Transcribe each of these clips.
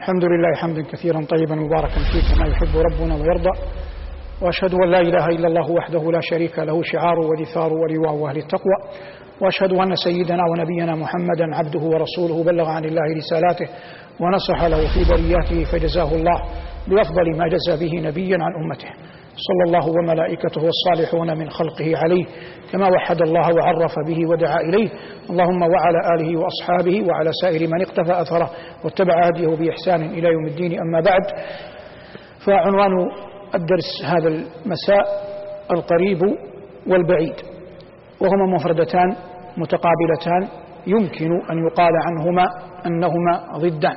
الحمد لله حمدا كثيرا طيبا مباركا فيه كما يحب ربنا ويرضى. وأشهد أن لا إله إلا الله وحده لا شريك له شعار ودثار ولواء أهل التقوى. وأشهد أن سيدنا ونبينا محمدا عبده ورسوله بلغ عن الله رسالاته ونصح له في برياته فجزاه الله بأفضل ما جزى به نبيا عن أمته. صلى الله وملائكته والصالحون من خلقه عليه كما وحد الله وعرف به ودعا إليه. اللهم وعلى آله وأصحابه وعلى سائر من اقتفى أثره واتبع هديه بإحسان إلى يوم الدين. أما بعد فعنوان الدرس هذا المساء القريب والبعيد وهما مفردتان متقابلتان يمكن أن يقال عنهما أنهما ضدان.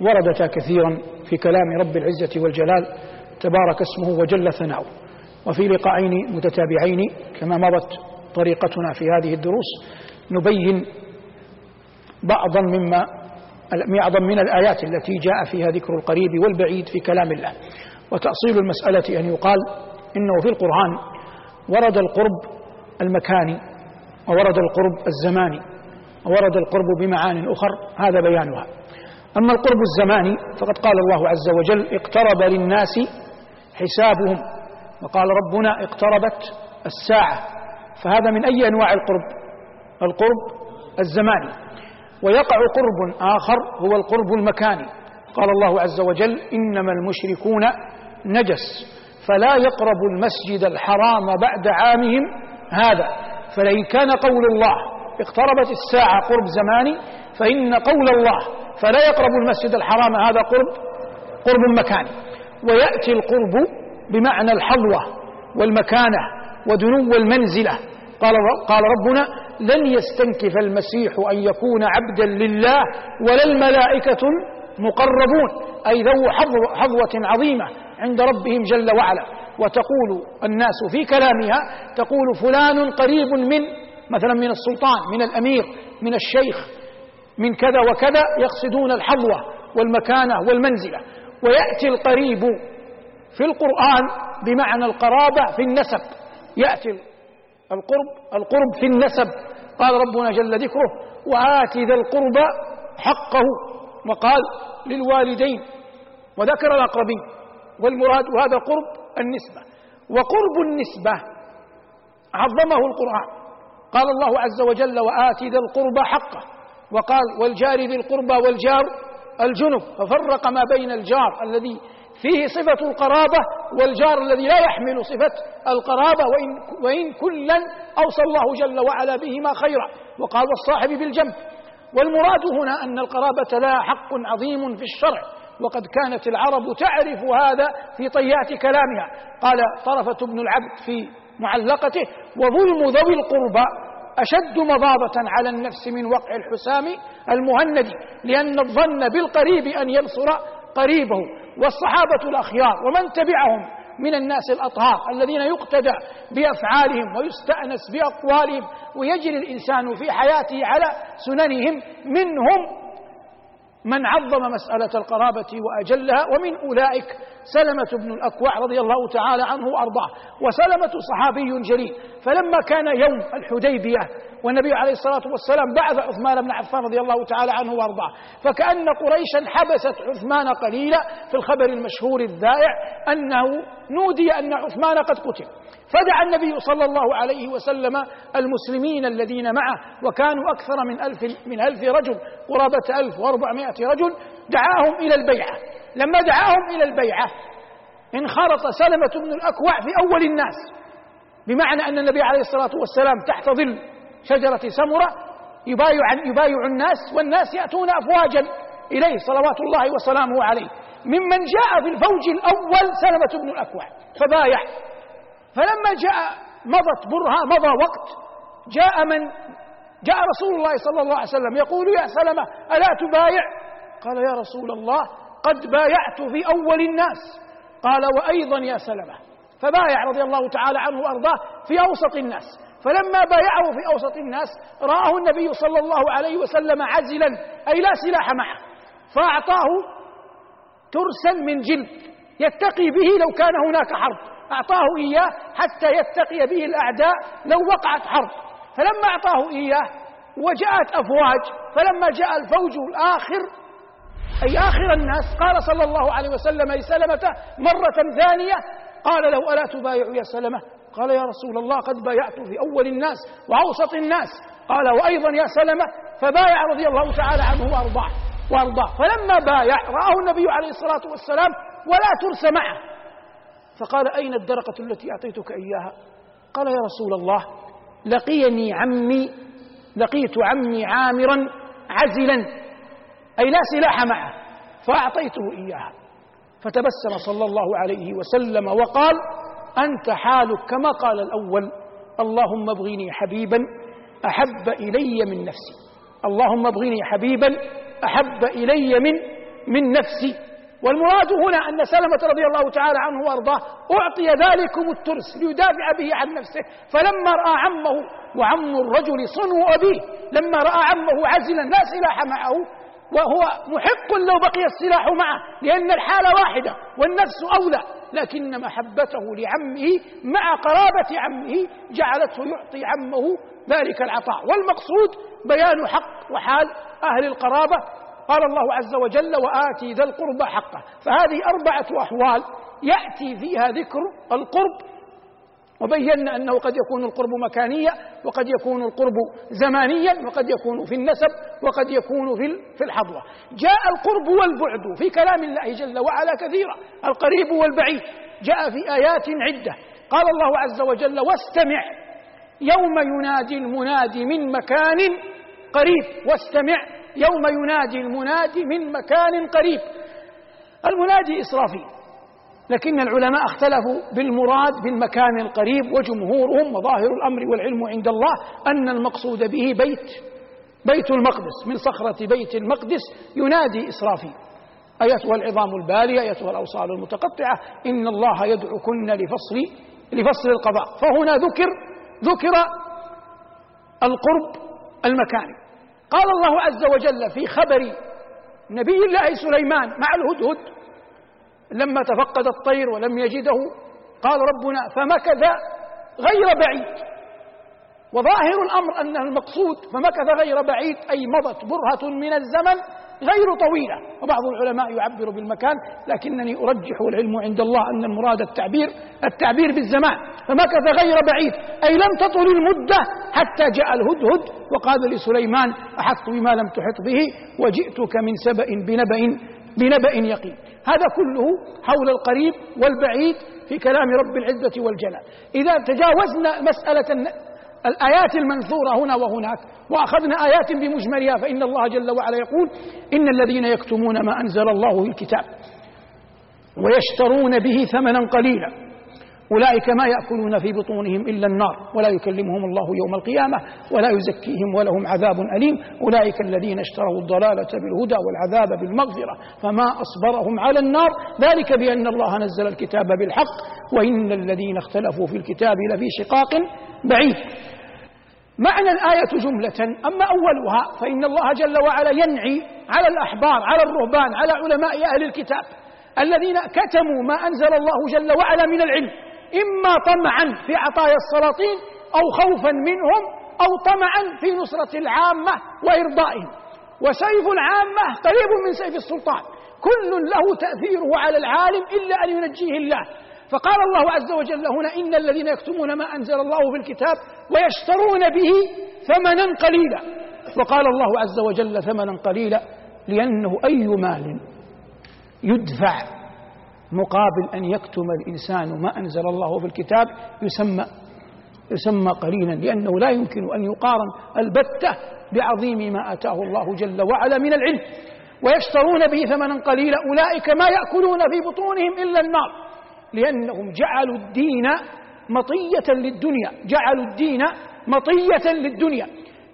وردتا كثيرا في كلام رب العزة والجلال تبارك اسمه وجل ثناؤه. وفي لقاءين متتابعين كما مضت طريقتنا في هذه الدروس نبين بعضا مما معظم من الآيات التي جاء فيها ذكر القريب والبعيد في كلام الله. وتأصيل المسألة أن يقال إنه في القرآن ورد القرب المكاني وورد القرب الزماني وورد القرب بمعان أخر هذا بيانها. أما القرب الزماني فقد قال الله عز وجل اقترب للناس حسابهم. وقال ربنا اقتربت الساعة. فهذا من أي أنواع القرب؟ القرب الزماني ويقع قرب آخر هو القرب المكاني. قال الله عز وجل إنما المشركون نجس. فلا يقربوا المسجد الحرام بعد عامهم هذا. فلئن كان قول الله اقتربت الساعة قرب زماني فإن قول الله فلا يقرب المسجد الحرام هذا قرب قرب مكاني. ويأتي القرب بمعنى الحظوة والمكانة ودنو المنزلة قال, قال ربنا لن يستنكف المسيح أن يكون عبدا لله ولا الملائكة مقربون. أي ذو حظوة عظيمة عند ربهم جل وعلا. وتقول الناس في كلامها تقول فلان قريب من مثلا من السلطان من الأمير من الشيخ من كذا وكذا يقصدون الحظوة والمكانة والمنزلة. ويأتي القريب في القرآن بمعنى القرابة في النسب. يأتي القرب القرب في النسب. قال ربنا جل ذكره وآت ذا القربى حقه. وقال للوالدين. وذكر الأقربين. والمراد وهذا قرب النسبة. وقرب النسبة عظمه القرآن. قال الله عز وجل وآت ذا القربى حقه. وقال والجار ذي القربى والجار الجنب ففرق ما بين الجار الذي فيه صفة القرابة والجار الذي لا يحمل صفة القرابة وإن, وإن كلا أوصى الله جل وعلا بهما خيرا وقال والصاحب بالجنب. والمراد هنا أن القرابة لها حق عظيم في الشرع وقد كانت العرب تعرف هذا في طيات كلامها. قال طرفة بن العبد في معلقته وظلم ذوي القربى أشد مضابة على النفس من وقع الحسام المهند لأن الظن بالقريب أن ينصر قريبه والصحابة الأخيار ومن تبعهم من الناس الأطهار الذين يقتدى بأفعالهم ويستأنس بأقوالهم ويجري الإنسان في حياته على سننهم منهم من عظم مسألة القرابة وأجلها ومن أولئك سلمة بن الأكوع رضي الله تعالى عنه وأرضاه وسلمة صحابي جليل. فلما كان يوم الحديبية والنبي عليه الصلاة والسلام بعث عثمان بن عفان رضي الله تعالى عنه وأرضاه. فكأن قريشا حبست عثمان قليلا في الخبر المشهور الذائع أنه نودي أن عثمان قد قتل. فدعا النبي صلى الله عليه وسلم المسلمين الذين معه وكانوا أكثر من ألف, من ألف رجل قرابة ألف وأربعمائة رجل دعاهم إلى البيعة. لما دعاهم إلى البيعة انخرط سلمة بن الأكوع في أول الناس. بمعنى أن النبي عليه الصلاة والسلام تحت ظل شجرة سمرة يبايع, يبايع الناس والناس يأتون أفواجا إليه صلوات الله وسلامه عليه. ممن جاء في الفوج الأول سلمة بن الأكوع فبايع. فلما جاء مضت برها مضى وقت جاء من جاء رسول الله صلى الله عليه وسلم يقول يا سلمة ألا تبايع؟ قال يا رسول الله قد بايعت في أول الناس. قال وأيضا يا سلمة فبايع رضي الله تعالى عنه وأرضاه في أوسط الناس. فلما بايعه في أوسط الناس رآه النبي صلى الله عليه وسلم عزلا أي لا سلاح معه فأعطاه ترسا من جلد يتقي به لو كان هناك حرب. أعطاه إياه حتى يتقي به الأعداء لو وقعت حرب. فلما أعطاه إياه وجاءت أفواج. فلما جاء الفوج الآخر أي آخر الناس قال صلى الله عليه وسلم لسلمة مرة ثانية قال له ألا تبايع يا سلمة؟ قال يا رسول الله قد بايعت في أول الناس وأوسط الناس. قال وأيضا يا سلمة فبايع رضي الله تعالى عنه وأرضاه وأرضاه. فلما بايع رآه النبي عليه الصلاة والسلام ولا ترس معه. فقال أين الدرقة التي أعطيتك إياها؟ قال يا رسول الله لقيني عمي لقيت عمي عامرا عزلا أي لا سلاح معه فأعطيته إياها. فتبسم صلى الله عليه وسلم وقال أنت حالك كما قال الأول اللهم ابغني حبيبا أحب إلي من نفسي. اللهم ابغني حبيبا أحب إلي من من نفسي. والمراد هنا أن سلمة رضي الله تعالى عنه وأرضاه أعطي ذلكم الترس ليدافع به عن نفسه. فلما رأى عمه وعم الرجل صنو أبيه لما رأى عمه عزلا لا سلاح معه وهو محق لو بقي السلاح معه لأن الحال واحدة والنفس أولى لكن محبته لعمه مع قرابة عمه جعلته يعطي عمه ذلك العطاء. والمقصود بيان حق وحال أهل القرابة. قال الله عز وجل وآتي ذا القربى حقه فهذه أربعة أحوال يأتي فيها ذكر القرب وبينا أنه قد يكون القرب مكانيا وقد يكون القرب زمانيا وقد يكون في النسب وقد يكون في الحضرة جاء القرب والبعد في كلام الله جل وعلا كثيرا القريب والبعيد. جاء في آيات عدة. قال الله عز وجل واستمع. يوم ينادي المنادي من مكان قريب. واستمع. يوم ينادي المنادي من مكان قريب. المنادي إسرافيل. لكن العلماء اختلفوا بالمراد بالمكان القريب وجمهورهم وظاهر الأمر والعلم عند الله أن المقصود به بيت بيت المقدس. من صخرة بيت المقدس ينادي إسرافيل. أيتها العظام البالية أيتها الأوصال المتقطعة إن الله يدعوكن لفصل لفصل القضاء. فهنا ذكر ذكر القرب المكاني. قال الله عز وجل في خبر نبي الله سليمان مع الهدهد لما تفقد الطير ولم يجده قال ربنا فمكث غير بعيد. وظاهر الأمر أن المقصود فمكث غير بعيد أي مضت برهة من الزمن غير طويلة. وبعض العلماء يعبر بالمكان لكنني أرجح والعلم عند الله أن المراد التعبير التعبير بالزمان. فمكث غير بعيد أي لم تطل المدة حتى جاء الهدهد. وقال لسليمان أحطت بما لم تحط به وجئتك من سبأ بنبأ بنبأ يقين. هذا كله حول القريب والبعيد في كلام رب العزة والجلال. إذا تجاوزنا مسألة الآيات المنثورة هنا وهناك وأخذنا آيات بمجملها فإن الله جل وعلا يقول إن الذين يكتمون ما أنزل الله في الكتاب ويشترون به ثمنا قليلا. أولئك ما يأكلون في بطونهم إلا النار ولا يكلمهم الله يوم القيامة ولا يزكيهم ولهم عذاب أليم. أولئك الذين اشتروا الضلالة بالهدى والعذاب بالمغفرة فما أصبرهم على النار. ذلك بأن الله نزل الكتاب بالحق وإن الذين اختلفوا في الكتاب لفي شقاق بعيد. معنى الآية جملة أما أولها فإن الله جل وعلا ينعي على الأحبار على الرهبان على علماء أهل الكتاب الذين كتموا ما أنزل الله جل وعلا من العلم. إما طمعا في عطايا السلاطين أو خوفا منهم أو طمعا في نصرة العامة وإرضائهم. وسيف العامة قريب من سيف السلطان. كل له تأثيره على العالم إلا أن ينجيه الله. فقال الله عز وجل هنا إن الذين يكتمون ما أنزل الله في الكتاب ويشترون به ثمنا قليلا. وقال الله عز وجل ثمنا قليلا لأنه أي مال يدفع مقابل أن يكتم الإنسان ما أنزل الله في الكتاب يسمى يسمى قليلا لأنه لا يمكن أن يقارن البتة بعظيم ما آتاه الله جل وعلا من العلم. ويشترون به ثمنا قليلا أولئك ما يأكلون في بطونهم إلا النار لأنهم جعلوا الدين مطية للدنيا جعلوا الدين مطية للدنيا.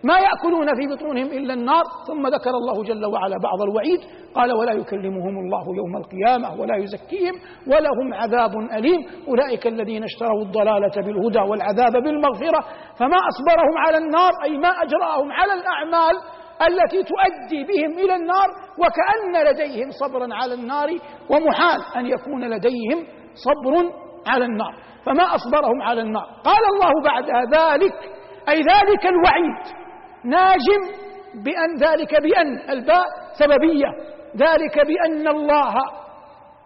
ما يأكلون في بطونهم إلا النار. ثم ذكر الله جل وعلا بعض الوعيد قال ولا يكلمهم الله يوم القيامة ولا يزكيهم ولهم عذاب أليم. أولئك الذين اشتروا الضلالة بالهدى والعذاب بالمغفرة فما أصبرهم على النار أي ما أجرأهم على الأعمال التي تؤدي بهم إلى النار. وكأن لديهم صبرا على النار ومحال أن يكون لديهم صبر على النار. فما أصبرهم على النار. قال الله بعد ذلك أي ذلك الوعيد. ناجم بأن ذلك بأن الباء سببية. ذلك بأن الله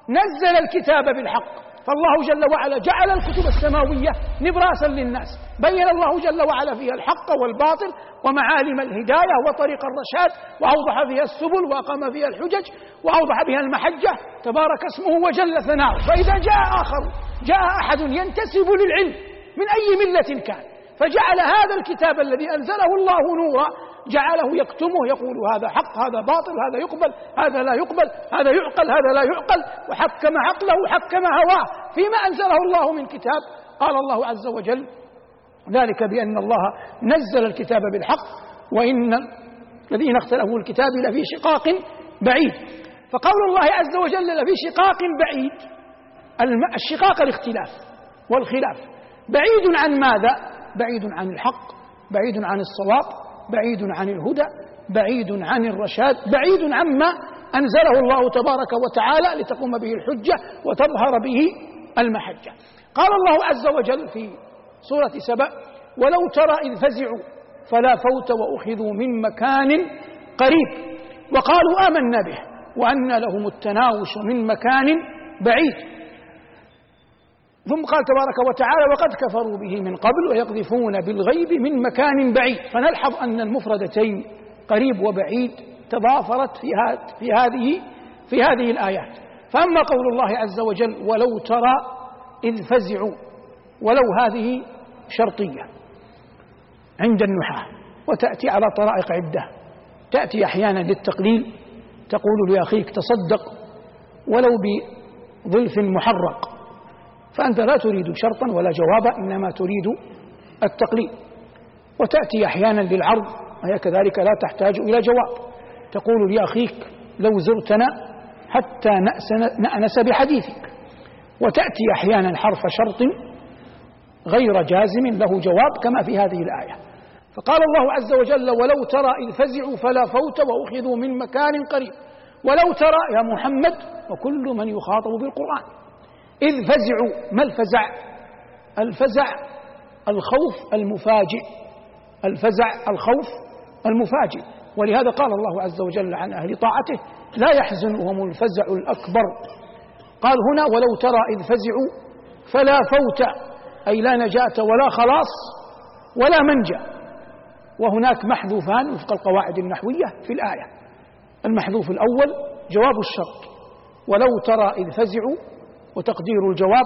نزل الكتاب بالحق. فالله جل وعلا جعل الكتب السماوية نبراسا للناس. بين الله جل وعلا فيها الحق والباطل ومعالم الهداية وطريق الرشاد وأوضح فيها السبل وأقام فيها الحجج وأوضح بها المحجة. تبارك اسمه وجل ثناؤه. فإذا جاء آخر جاء أحد ينتسب للعلم من أي ملة كان. فجعل هذا الكتاب الذي أنزله الله نورا جعله يكتمه يقول هذا حق هذا باطل هذا يقبل هذا لا يقبل هذا يعقل هذا لا يعقل وحكم عقله وحكم هواه. فيما أنزله الله من كتاب قال الله عز وجل ذلك بأن الله نزل الكتاب بالحق وإن الذين اختلفوا الكتاب لفي شقاق بعيد. فقول الله عز وجل لفي شقاق بعيد الشقاق الاختلاف والخلاف. بعيد عن ماذا؟ بعيد عن الحق بعيد عن الصواب بعيد عن الهدى بعيد عن الرشاد بعيد عما أنزله الله تبارك وتعالى لتقوم به الحجة وتظهر به المحجة. قال الله عز وجل في سورة سبأ ولو ترى إذ فزعوا فلا فوت وأخذوا من مكان قريب وقالوا آمنا به وأن لهم التناوش من مكان بعيد. ثم قال تبارك وتعالى وقد كفروا به من قبل ويقذفون بالغيب من مكان بعيد. فنلحظ أن المفردتين قريب وبعيد تضافرت في, في هذه في هذه الآيات. فأما قول الله عز وجل ولو ترى إذ فزعوا ولو هذه شرطية عند النحاة وتأتي على طرائق عدة. تأتي أحيانا للتقليل تقول لأخيك تصدق ولو بظلف محرق. فأنت لا تريد شرطا ولا جوابا إنما تريد التقليد. وتأتي أحيانا للعرض وهي كذلك لا تحتاج إلى جواب. تقول لأخيك لو زرتنا حتى نأنس بحديثك. وتأتي أحيانا حرف شرط غير جازم له جواب كما في هذه الآية. فقال الله عز وجل ولو ترى إذ فزعوا فلا فوت وأخذوا من مكان قريب. ولو ترى يا محمد وكل من يخاطب بالقرآن. إذ فزعوا ما الفزع؟ الفزع الخوف المفاجئ. الفزع الخوف المفاجئ. ولهذا قال الله عز وجل عن أهل طاعته لا يحزنهم الفزع الأكبر. قال هنا ولو ترى إذ فزعوا فلا فوت أي لا نجاة ولا خلاص ولا منجا. وهناك محذوفان وفق القواعد النحوية في الآية. المحذوف الأول جواب الشرط ولو ترى إذ فزعوا وتقدير الجواب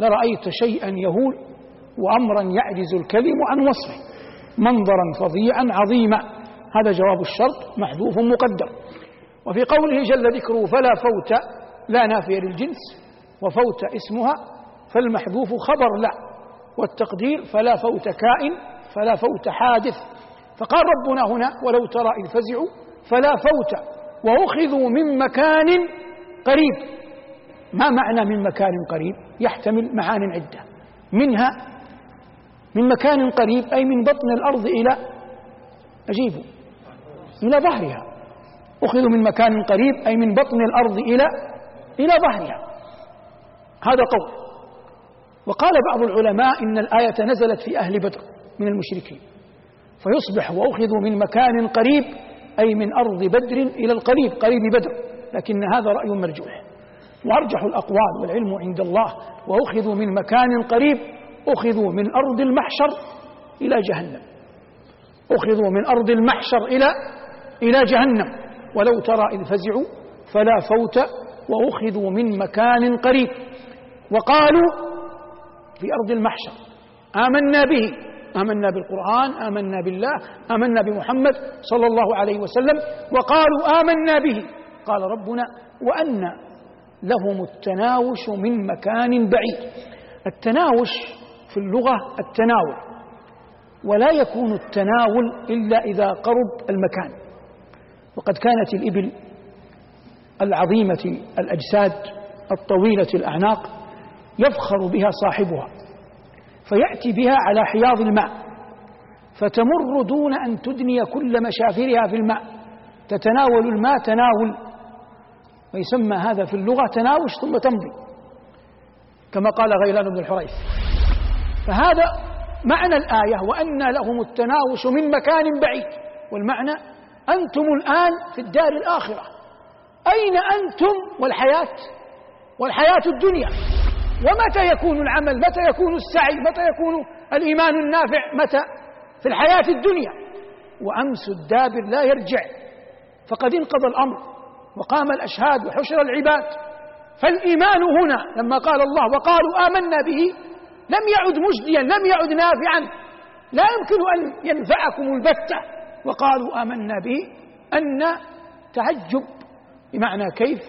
لرأيت شيئا يهول وأمرا يعجز الكلم عن وصفه منظرا فظيعا عظيما. هذا جواب الشرط محذوف مقدر وفي قوله جل ذكره فلا فوت لا نافية للجنس وفوت اسمها فالمحذوف خبر لا. والتقدير فلا فوت كائن فلا فوت حادث. فقال ربنا هنا ولو ترى إذ فزعوا فلا فوت وأخذوا من مكان قريب. ما معنى من مكان قريب؟ يحتمل معان عدة. منها من مكان قريب أي من بطن الأرض إلى أجيبوا إلى ظهرها. أخذوا من مكان قريب أي من بطن الأرض إلى إلى ظهرها. هذا قول. وقال بعض العلماء إن الآية نزلت في أهل بدر من المشركين. فيصبح وأخذوا من مكان قريب أي من أرض بدر إلى القريب قريب بدر. لكن هذا رأي مرجوح. وأرجح الأقوال والعلم عند الله وأخذوا من مكان قريب أخذوا من أرض المحشر إلى جهنم. أخذوا من أرض المحشر إلى إلى جهنم. ولو ترى إذ فزعوا فلا فوت وأخذوا من مكان قريب. وقالوا في أرض المحشر آمنا به. آمنا بالقرآن آمنا بالله آمنا بمحمد صلى الله عليه وسلم. وقالوا آمنا به. قال ربنا وأن لهم التناوش من مكان بعيد. التناوش في اللغة التناول ولا يكون التناول إلا إذا قرب المكان. وقد كانت الإبل العظيمة الأجساد الطويلة الأعناق يفخر بها صاحبها فيأتي بها على حياض الماء فتمر دون أن تدني كل مشافرها في الماء. تتناول الماء تناول ويسمى هذا في اللغة تناوش ثم تمضي. كما قال غيلان بن الحريث. فهذا معنى الآية وأن لهم التناوش من مكان بعيد. والمعنى أنتم الآن في الدار الآخرة. أين أنتم والحياة؟ والحياة الدنيا. ومتى يكون العمل؟ متى يكون السعي؟ متى يكون الإيمان النافع؟ متى؟ في الحياة الدنيا. وأمس الدابر لا يرجع. فقد انقضى الأمر. وقام الأشهاد وحشر العباد. فالإيمان هنا لما قال الله وقالوا آمنا به لم يعد مجديا لم يعد نافعا. لا يمكن أن ينفعكم البتة. وقالوا آمنا به أن تعجب بمعنى كيف؟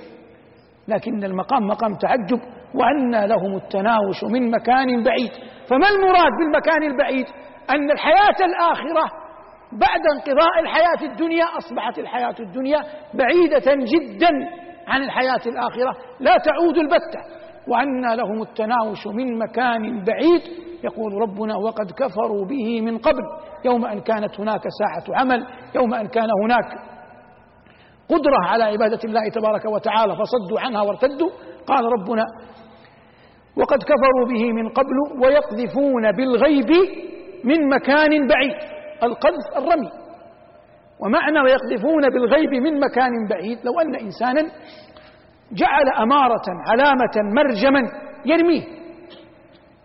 لكن المقام مقام تعجب وأن لهم التناوش من مكان بعيد. فما المراد بالمكان البعيد؟ أن الحياة الآخرة بعد انقضاء الحياة الدنيا أصبحت الحياة الدنيا بعيدة جدا عن الحياة الآخرة. لا تعود البتة. وأن لهم التناوش من مكان بعيد. يقول ربنا وقد كفروا به من قبل. يوم أن كانت هناك ساعة عمل يوم أن كان هناك قدرة على عبادة الله تبارك وتعالى فصدوا عنها وارتدوا. قال ربنا وقد كفروا به من قبل ويقذفون بالغيب من مكان بعيد. القذف الرمي. ومعنى ويقذفون بالغيب من مكان بعيد لو أن إنسانا جعل أمارة علامة مرجما يرميه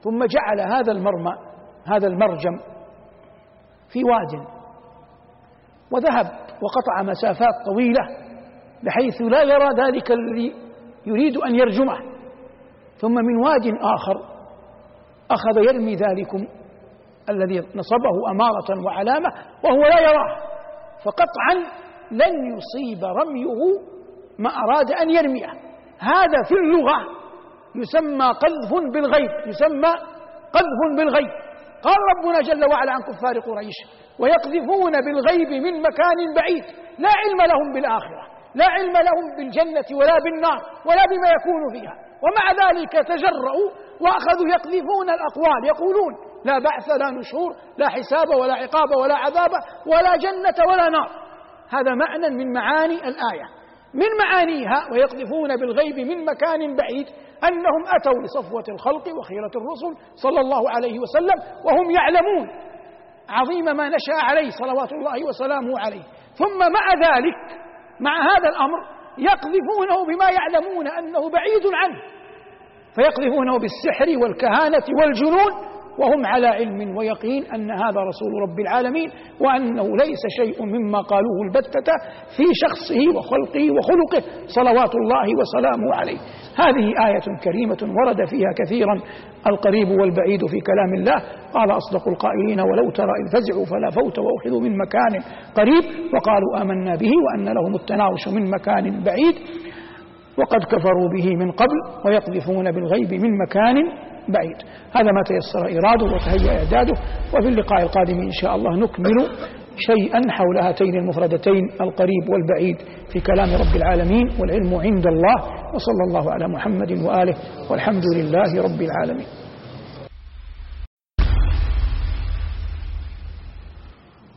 ثم جعل هذا المرمى هذا المرجم في واد وذهب وقطع مسافات طويلة بحيث لا يرى ذلك الذي يريد أن يرجمه. ثم من واد آخر أخذ يرمي ذلكم الذي نصبه أمارة وعلامة وهو لا يراه. فقطعا لن يصيب رميه ما أراد أن يرميه. هذا في اللغة يسمى قذف بالغيب يسمى قذف بالغيب. قال ربنا جل وعلا عن كفار قريش ويقذفون بالغيب من مكان بعيد لا علم لهم بالآخرة لا علم لهم بالجنة ولا بالنار ولا بما يكون فيها. ومع ذلك تجرؤوا وأخذوا يقذفون الأقوال يقولون لا بعث لا نشور لا حساب ولا عقاب ولا عذاب ولا جنة ولا نار. هذا معنى من معاني الآية. من معانيها ويقذفون بالغيب من مكان بعيد أنهم أتوا لصفوة الخلق وخيرة الرسل صلى الله عليه وسلم وهم يعلمون. عظيم ما نشأ عليه صلوات الله وسلامه عليه. ثم مع ذلك مع هذا الأمر يقذفونه بما يعلمون أنه بعيد عنه. فيقذفونه بالسحر والكهانة والجنون وهم على علم ويقين أن هذا رسول رب العالمين وأنه ليس شيء مما قالوه البتة في شخصه وخلقه وخلقه صلوات الله وسلامه عليه. هذه آية كريمة ورد فيها كثيرا القريب والبعيد في كلام الله. قال أصدق القائلين ولو ترى إذ فزعوا فلا فوت وأخذوا من مكان قريب. وقالوا آمنا به وأن لهم التناوش من مكان بعيد. وقد كفروا به من قبل ويقذفون بالغيب من مكان بعيد. هذا ما تيسر إراده وتهيأ إعداده وفي اللقاء القادم إن شاء الله نكمل شيئا حول هاتين المفردتين القريب والبعيد في كلام رب العالمين والعلم عند الله وصلى الله على محمد وآله والحمد لله رب العالمين.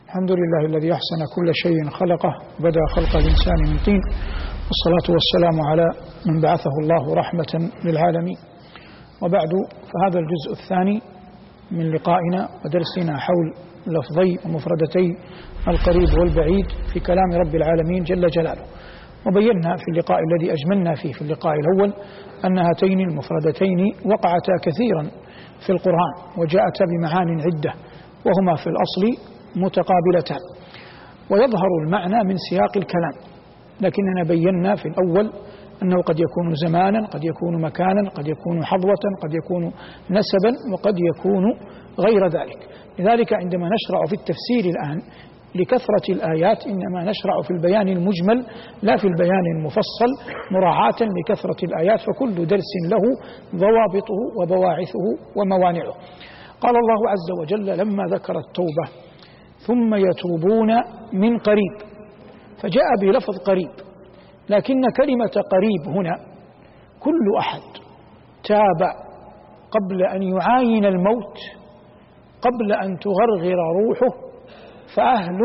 الحمد لله الذي أحسن كل شيء خلقه بدأ خلق الإنسان من طين والصلاة والسلام على من بعثه الله رحمة للعالمين. وبعد فهذا الجزء الثاني من لقائنا ودرسنا حول لفظي ومفردتي القريب والبعيد في كلام رب العالمين جل جلاله. وبينا في اللقاء الذي أجملنا فيه في اللقاء الأول أن هاتين المفردتين وقعتا كثيرا في القرآن وجاءتا بمعان عدة وهما في الأصل متقابلتان. ويظهر المعنى من سياق الكلام لكننا بينا في الأول أنه قد يكون زمانا قد يكون مكانا قد يكون حظوة قد يكون نسبا وقد يكون غير ذلك. لذلك عندما نشرع في التفسير الآن لكثرة الآيات إنما نشرع في البيان المجمل لا في البيان المفصل مراعاة لكثرة الآيات فكل درس له ضوابطه وبواعثه وموانعه. قال الله عز وجل لما ذكر التوبة ثم يتوبون من قريب. فجاء بلفظ قريب. لكن كلمة قريب هنا كل أحد تاب قبل أن يعاين الموت قبل أن تغرغر روحه فأهل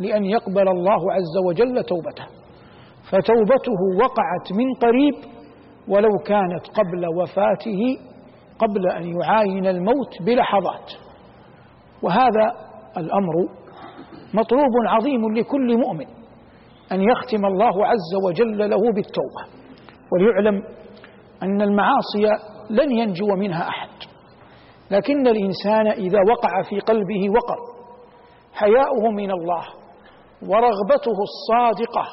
لأن يقبل الله عز وجل توبته. فتوبته وقعت من قريب ولو كانت قبل وفاته قبل أن يعاين الموت بلحظات. وهذا الأمر مطلوب عظيم لكل مؤمن. أن يختم الله عز وجل له بالتوبة وليعلم أن المعاصي لن ينجو منها أحد. لكن الإنسان إذا وقع في قلبه وقر حياؤه من الله ورغبته الصادقة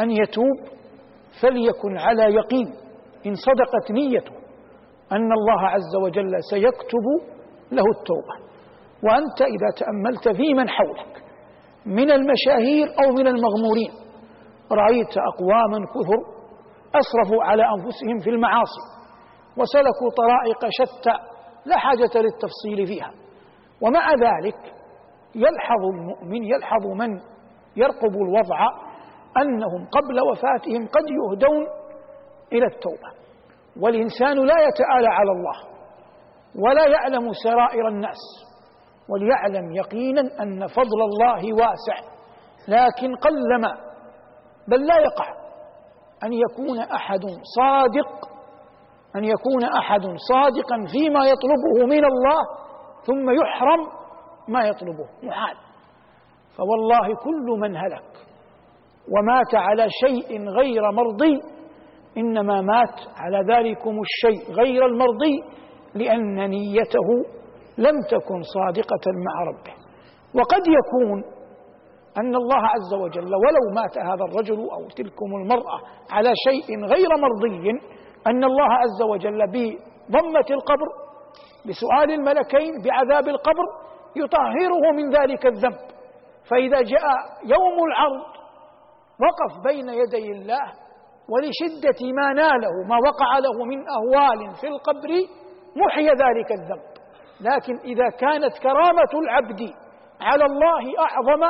أن يتوب فليكن على يقين إن صدقت نيته أن الله عز وجل سيكتب له التوبة. وأنت إذا تأملت في من حولك من المشاهير أو من المغمورين. رأيت أقواما كثر أسرفوا على أنفسهم في المعاصي وسلكوا طرائق شتى لا حاجة للتفصيل فيها. ومع ذلك يلحظ المؤمن يلحظ من يرقب الوضع أنهم قبل وفاتهم قد يهدون إلى التوبة. والإنسان لا يتآلى على الله ولا يعلم سرائر الناس. وليعلم يقينا أن فضل الله واسع لكن قلما بل لا يقع أن يكون أحد صادق أن يكون أحد صادقا فيما يطلبه من الله ثم يحرم ما يطلبه. محال فوالله كل من هلك ومات على شيء غير مرضي إنما مات على ذلكم الشيء غير المرضي لأن نيته لم تكن صادقة مع ربه. وقد يكون أن الله عز وجل ولو مات هذا الرجل أو تلكم المرأة على شيء غير مرضي أن الله عز وجل بضمة القبر بسؤال الملكين بعذاب القبر يطهره من ذلك الذنب. فإذا جاء يوم العرض وقف بين يدي الله ولشدة ما ناله ما وقع له من أهوال في القبر محي ذلك الذنب. لكن إذا كانت كرامة العبد على الله أعظم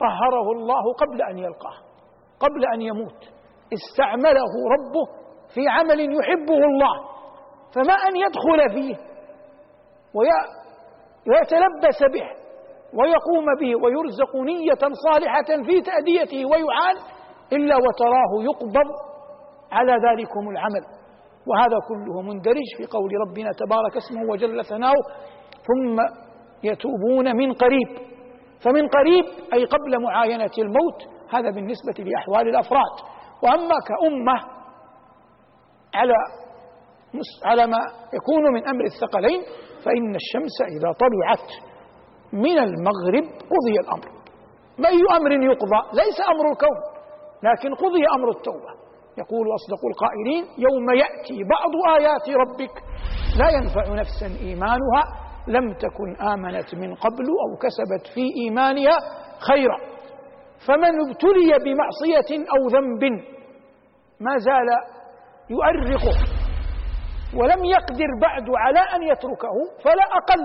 طهره الله قبل أن يلقاه قبل أن يموت. استعمله ربه في عمل يحبه الله فما أن يدخل فيه ويتلبس به ويقوم به ويرزق نية صالحة في تأديته ويعان إلا وتراه يقبض على ذلكم العمل. وهذا كله مندرج في قول ربنا تبارك اسمه وجل ثناؤه ثم يتوبون من قريب. فمن قريب أي قبل معاينة الموت هذا بالنسبة لأحوال الأفراد. وأما كأمة على على ما يكون من أمر الثقلين فإن الشمس إذا طلعت من المغرب قضي الأمر. ما أي أمر يقضى؟ ليس أمر الكون لكن قضي أمر التوبة. يقول أصدق القائلين يوم يأتي بعض آيات ربك لا ينفع نفسا إيمانها لم تكن آمنت من قبل أو كسبت في إيمانها خيرا. فمن ابتلي بمعصية أو ذنب ما زال يؤرقه ولم يقدر بعد على أن يتركه فلا أقل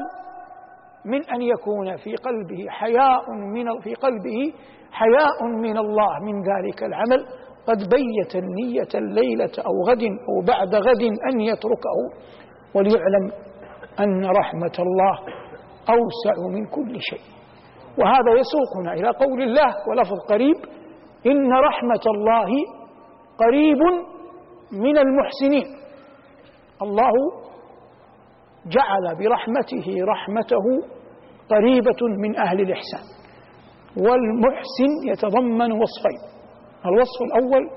من أن يكون في قلبه حياء من في قلبه حياء من الله من ذلك العمل. قد بيت النية الليلة أو غد أو بعد غد أن يتركه وليعلم أن رحمة الله أوسع من كل شيء. وهذا يسوقنا إلى قول الله ولفظ قريب إن رحمة الله قريب من المحسنين. الله جعل برحمته رحمته قريبة من أهل الإحسان والمحسن يتضمن وصفين الوصف الأول.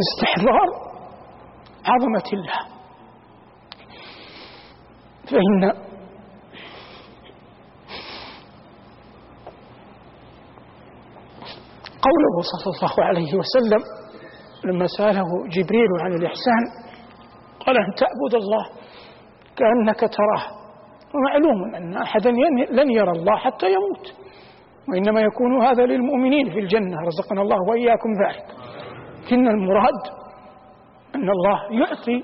استحضار عظمة الله. فإن قوله صلى الله عليه وسلم لما سأله جبريل عن الإحسان قال أن تعبد الله كأنك تراه. ومعلوم أن أحدا لن يرى الله حتى يموت وإنما يكون هذا للمؤمنين في الجنة. رزقنا الله وإياكم ذلك. لكن المراد أن الله يعطي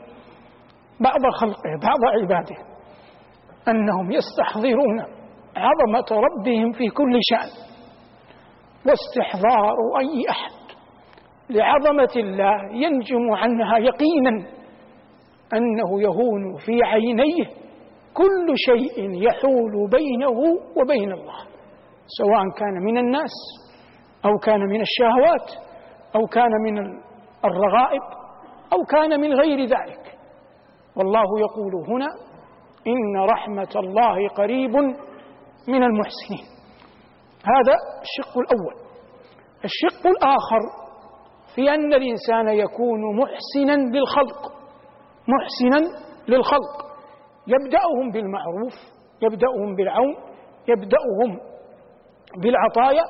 بعض خلقه بعض عباده أنهم يستحضرون عظمة ربهم في كل شأن. واستحضار أي أحد. لعظمة الله ينجم عنها يقينا أنه يهون في عينيه كل شيء يحول بينه وبين الله سواء كان من الناس أو كان من الشهوات أو كان من الرغائب أو كان من غير ذلك. والله يقول هنا إن رحمة الله قريب من المحسنين. هذا الشق الأول. الشق الآخر في أن الإنسان يكون محسنا للخلق محسنا للخلق. يبدأهم بالمعروف يبدأهم بالعون يبدأهم بالعطايا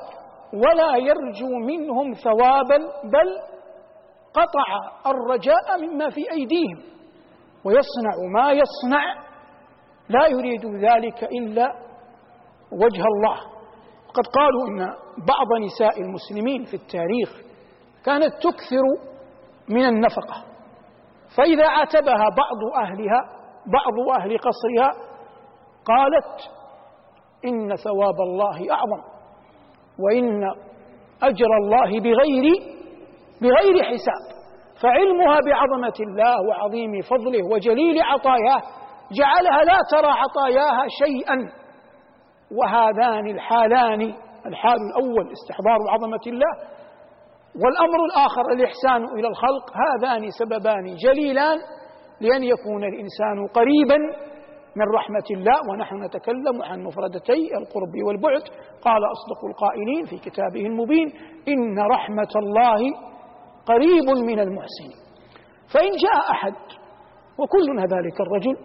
ولا يرجو منهم ثوابا بل قطع الرجاء مما في أيديهم ويصنع ما يصنع. لا يريد ذلك إلا وجه الله. وقد قالوا إن بعض نساء المسلمين في التاريخ كانت تكثر من النفقة. فإذا عاتبها بعض أهلها بعض أهل قصرها قالت إن ثواب الله أعظم وإن أجر الله بغير بغير حساب. فعلمها بعظمة الله وعظيم فضله وجليل عطاياه جعلها لا ترى عطاياها شيئا. وهذان الحالان الحال الأول استحضار عظمة الله والأمر الآخر الإحسان إلى الخلق هذان سببان جليلان لأن يكون الإنسان قريبا من رحمة الله ونحن نتكلم عن مفردتي القرب والبعد. قال أصدق القائلين في كتابه المبين إن رحمة الله قريب من المحسنين. فإن جاء أحد وكلنا ذلك الرجل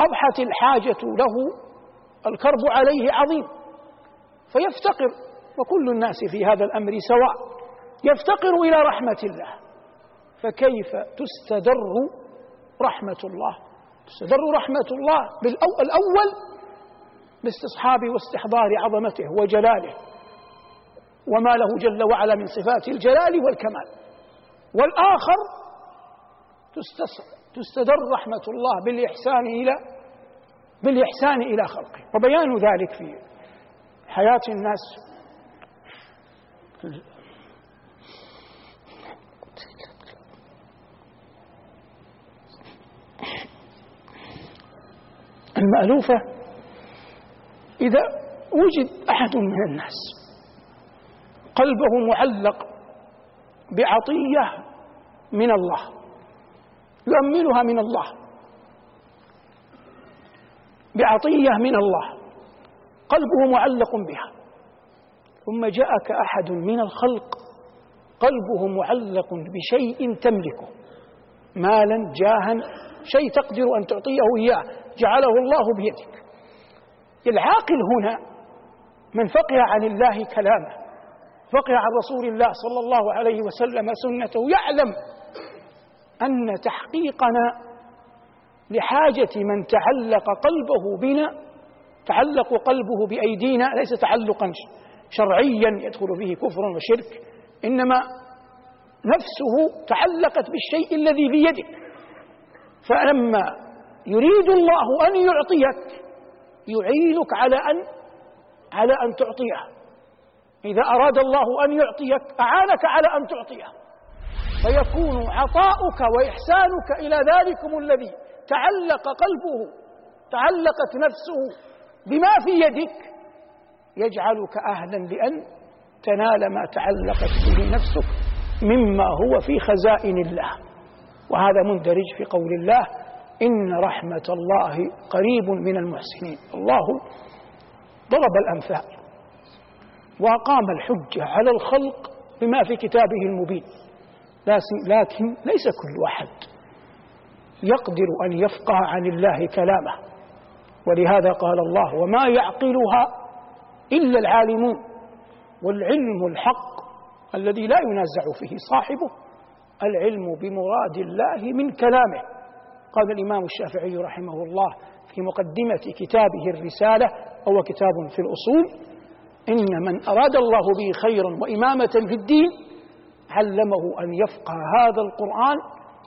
أضحت الحاجة له الكرب عليه عظيم. فيفتقر وكل الناس في هذا الأمر سواء يفتقر إلى رحمة الله. فكيف تستدر رحمة الله؟ تستدر رحمة الله بالأول باستصحاب واستحضار عظمته وجلاله. وما له جل وعلا من صفات الجلال والكمال. والآخر تستدر رحمة الله بالإحسان إلى بالإحسان إلى خلقه. وبيان ذلك في حياة الناس. المألوفة إذا وجد أحد من الناس قلبه معلق بعطية من الله يؤملها من الله بعطية من الله. قلبه معلق بها. ثم جاءك أحد من الخلق. قلبه معلق بشيء تملكه. مالا جاها. شيء تقدر أن تعطيه إياه. جعله الله بيدك. العاقل هنا من فقه عن الله كلامه. فقه عن رسول الله صلى الله عليه وسلم سنته. يعلم أن تحقيقنا لحاجة من تعلق قلبه بنا تعلق قلبه بأيدينا ليس تعلقا شرعيا يدخل فيه كفر وشرك إنما نفسه تعلقت بالشيء الذي بيدك فلما يريد الله أن يعطيك يعينك على أن على أن تعطيه إذا أراد الله أن يعطيك أعانك على أن تعطيه فيكون عطاؤك وإحسانك إلى ذلكم الذي تعلق قلبه تعلقت نفسه بما في يدك. يجعلك أهلا لأن تنال ما تعلقت به نفسك مما هو في خزائن الله. وهذا مندرج في قول الله إن رحمة الله قريب من المحسنين. الله ضرب الأمثال وأقام الحجة على الخلق بما في كتابه المبين. لكن ليس كل أحد يقدر أن يفقه عن الله كلامه. ولهذا قال الله وما يعقلها إلا العالمون والعلم الحق الذي لا ينازع فيه صاحبه العلم بمراد الله من كلامه. قال الإمام الشافعي رحمه الله في مقدمة كتابه الرسالة وهو كتاب في الأصول إن من أراد الله به خيرا وإمامة في الدين علمه أن يفقه هذا القرآن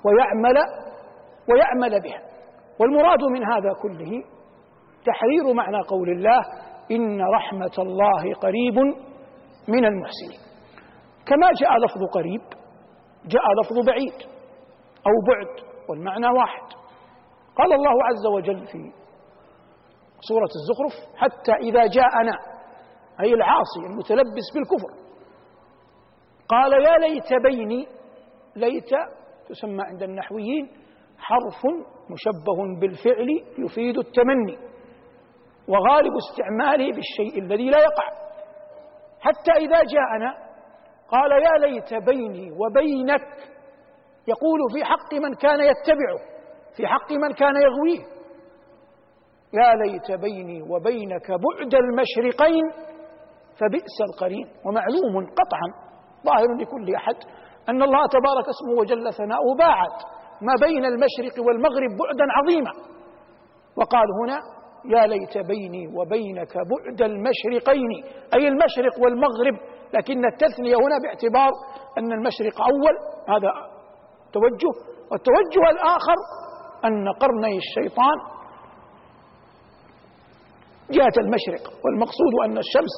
ويعمل ويعمل به والمراد من هذا كله تحرير معنى قول الله إن رحمة الله قريب من المحسنين. كما جاء لفظ قريب جاء لفظ بعيد أو بعد والمعنى واحد. قال الله عز وجل في سورة الزخرف حتى إذا جاءنا أي العاصي المتلبس بالكفر قال يا ليت بيني ليت تسمى عند النحويين حرف مشبه بالفعل يفيد التمني وغالب استعماله بالشيء الذي لا يقع. حتى إذا جاءنا قال يا ليت بيني وبينك يقول في حق من كان يتبعه في حق من كان يغويه. يا ليت بيني وبينك بعد المشرقين فبئس القرين. ومعلوم قطعا ظاهر لكل أحد أن الله تبارك اسمه وجل ثناؤه باعد ما بين المشرق والمغرب بعدا عظيما. وقال هنا يا ليت بيني وبينك بعد المشرقين. أي المشرق والمغرب. لكن التثنية هنا باعتبار أن المشرق أول. هذا توجه. والتوجه الآخر أن قرني الشيطان جهة المشرق. والمقصود أن الشمس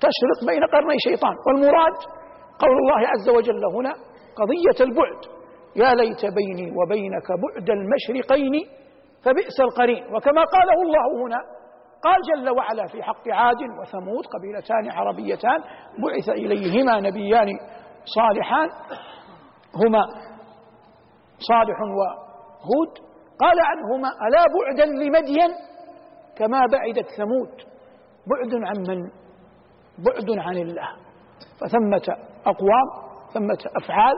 تشرق بين قرني شيطان والمراد قول الله عز وجل هنا قضية البعد. يا ليت بيني وبينك بعد المشرقين فبئس القرين. وكما قاله الله هنا قال جل وعلا في حق عاد وثمود قبيلتان عربيتان بعث إليهما نبيان صالحان هما صالح وهود. قال عنهما ألا بعدا لمدين؟ كما بعدت ثمود. بعد عن من؟ بعد عن الله. فثمة أقوام ثمة أفعال.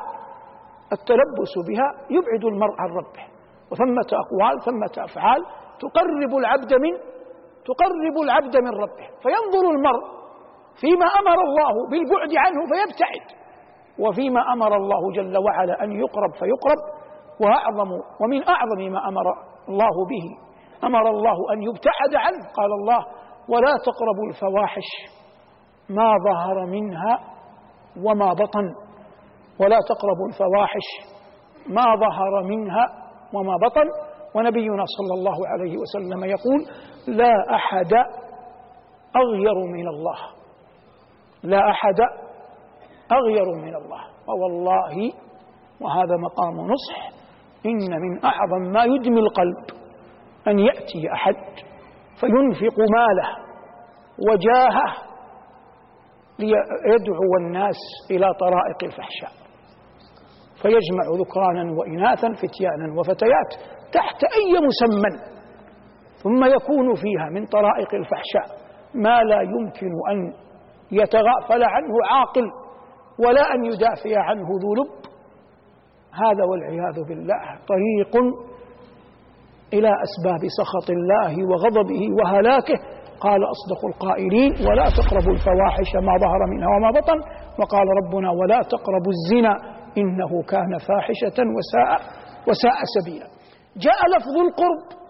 التلبس بها يبعد المرء عن ربه. وثمة أقوال ثمة أفعال تقرب العبد من تقرب العبد من ربه. فينظر المرء فيما أمر الله بالبعد عنه فيبتعد. وفيما أمر الله جل وعلا أن يقرب فيقرب. وأعظم ومن أعظم ما أمر الله به أمر الله أن يبتعد عنه. قال الله ولا تقربوا الفواحش ما ظهر منها وما بطن. ولا تقربوا الفواحش ما ظهر منها وما بطن. ونبينا صلى الله عليه وسلم يقول لا أحد أغير من الله. لا أحد أغير من الله. ووالله وهذا مقام نصح. إن من أعظم ما يدمي القلب أن يأتي أحد فينفق ماله وجاهه ليدعو الناس إلى طرائق الفحشاء. فيجمع ذكرانا وإناثا فتيانا وفتيات تحت أي مسمى. ثم يكون فيها من طرائق الفحشاء ما لا يمكن أن يتغافل عنه عاقل ولا أن يدافع عنه ذو لب. هذا والعياذ بالله طريق إلى أسباب سخط الله وغضبه وهلاكه. قال أصدق القائلين ولا تقربوا الفواحش ما ظهر منها وما بطن. وقال ربنا ولا تقربوا الزنا إنه كان فاحشة وساء وساء سبيلا. جاء لفظ القرب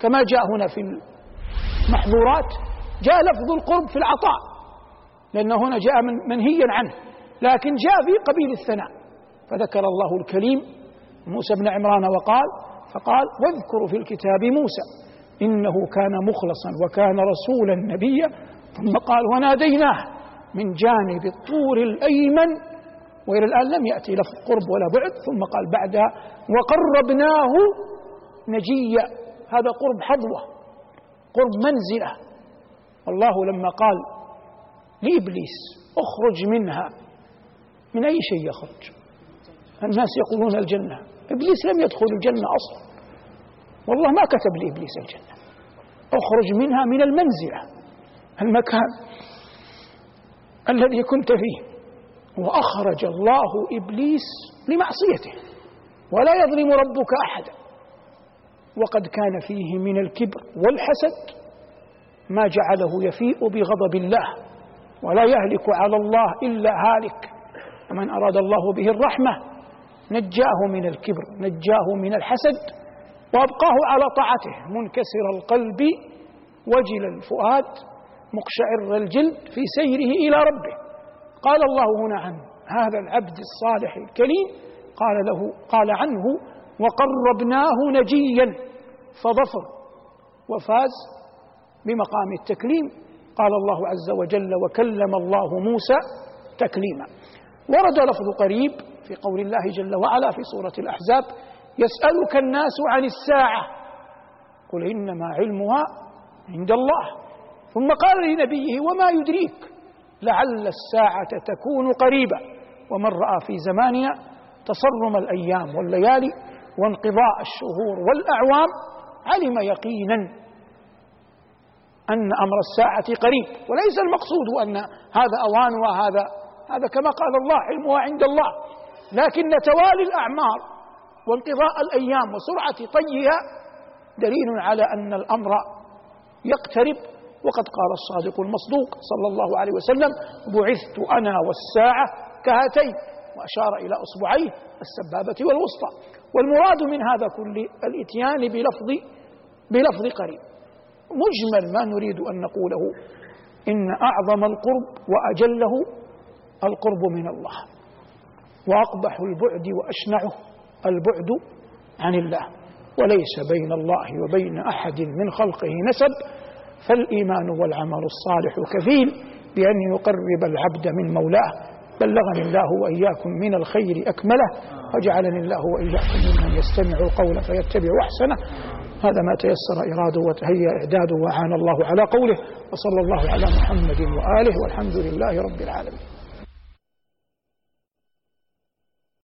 كما جاء هنا في المحظورات جاء لفظ القرب في العطاء لأنه هنا جاء من منهيا عنه لكن جاء في قبيل الثناء. فذكر الله الكريم موسى بن عمران وقال فقال واذكروا في الكتاب موسى إنه كان مخلصا وكان رسولا نبيا. ثم قال وناديناه من جانب الطور الأيمن وإلى الآن لم يأتي لفظ قرب ولا بعد ثم قال بعدها وقربناه نجيا. هذا قرب حظوة قرب منزلة. الله لما قال لإبليس أخرج منها. من أي شيء يخرج؟ الناس يقولون الجنة. إبليس لم يدخل الجنة أصلا. والله ما كتب لإبليس الجنة. أخرج منها من المنزلة المكان الذي كنت فيه. وأخرج الله إبليس لمعصيته. ولا يظلم ربك احدا وقد كان فيه من الكبر والحسد ما جعله يفيء بغضب الله. ولا يهلك على الله إلا هالك. ومن أراد الله به الرحمة نجاه من الكبر نجاه من الحسد وأبقاه على طاعته. منكسر القلب وجل الفؤاد مقشعر الجلد في سيره إلى ربه. قال الله هنا عنه هذا العبد الصالح الكريم قال له قال عنه وقربناه نجيا فظفر وفاز بمقام التكليم قال الله عز وجل وكلم الله موسى تكليما. ورد لفظ قريب في قول الله جل وعلا في سورة الأحزاب يسألك الناس عن الساعة. قل إنما علمها عند الله. ثم قال لنبيه وما يدريك؟ لعل الساعة تكون قريبة. ومن رأى في زماننا تصرم الأيام والليالي وانقضاء الشهور والأعوام علم يقينا أن أمر الساعة قريب. وليس المقصود أن هذا أوان وهذا هذا كما قال الله علمها عند الله. لكن توالي الأعمار وانقضاء الأيام وسرعة طيها دليل على أن الأمر يقترب وقد قال الصادق المصدوق صلى الله عليه وسلم بعثت أنا والساعة كهاتين وأشار إلى أصبعيه السبابة والوسطى. والمراد من هذا كل الإتيان بلفظ بلفظ قريب. مجمل ما نريد أن نقوله إن أعظم القرب وأجله القرب من الله وأقبح البعد وأشنعه البعد عن الله. وليس بين الله وبين أحد من خلقه نسب فالإيمان والعمل الصالح كفيل بأن يقرب العبد من مولاه. بلغني الله وإياكم من الخير أكمله وجعلني الله وإياكم ممن يستمع القول فيتبع أحسنه. هذا ما تيسر إراده وتهيأ إعداده وعان الله على قوله وصلى الله على محمد وآله والحمد لله رب العالمين.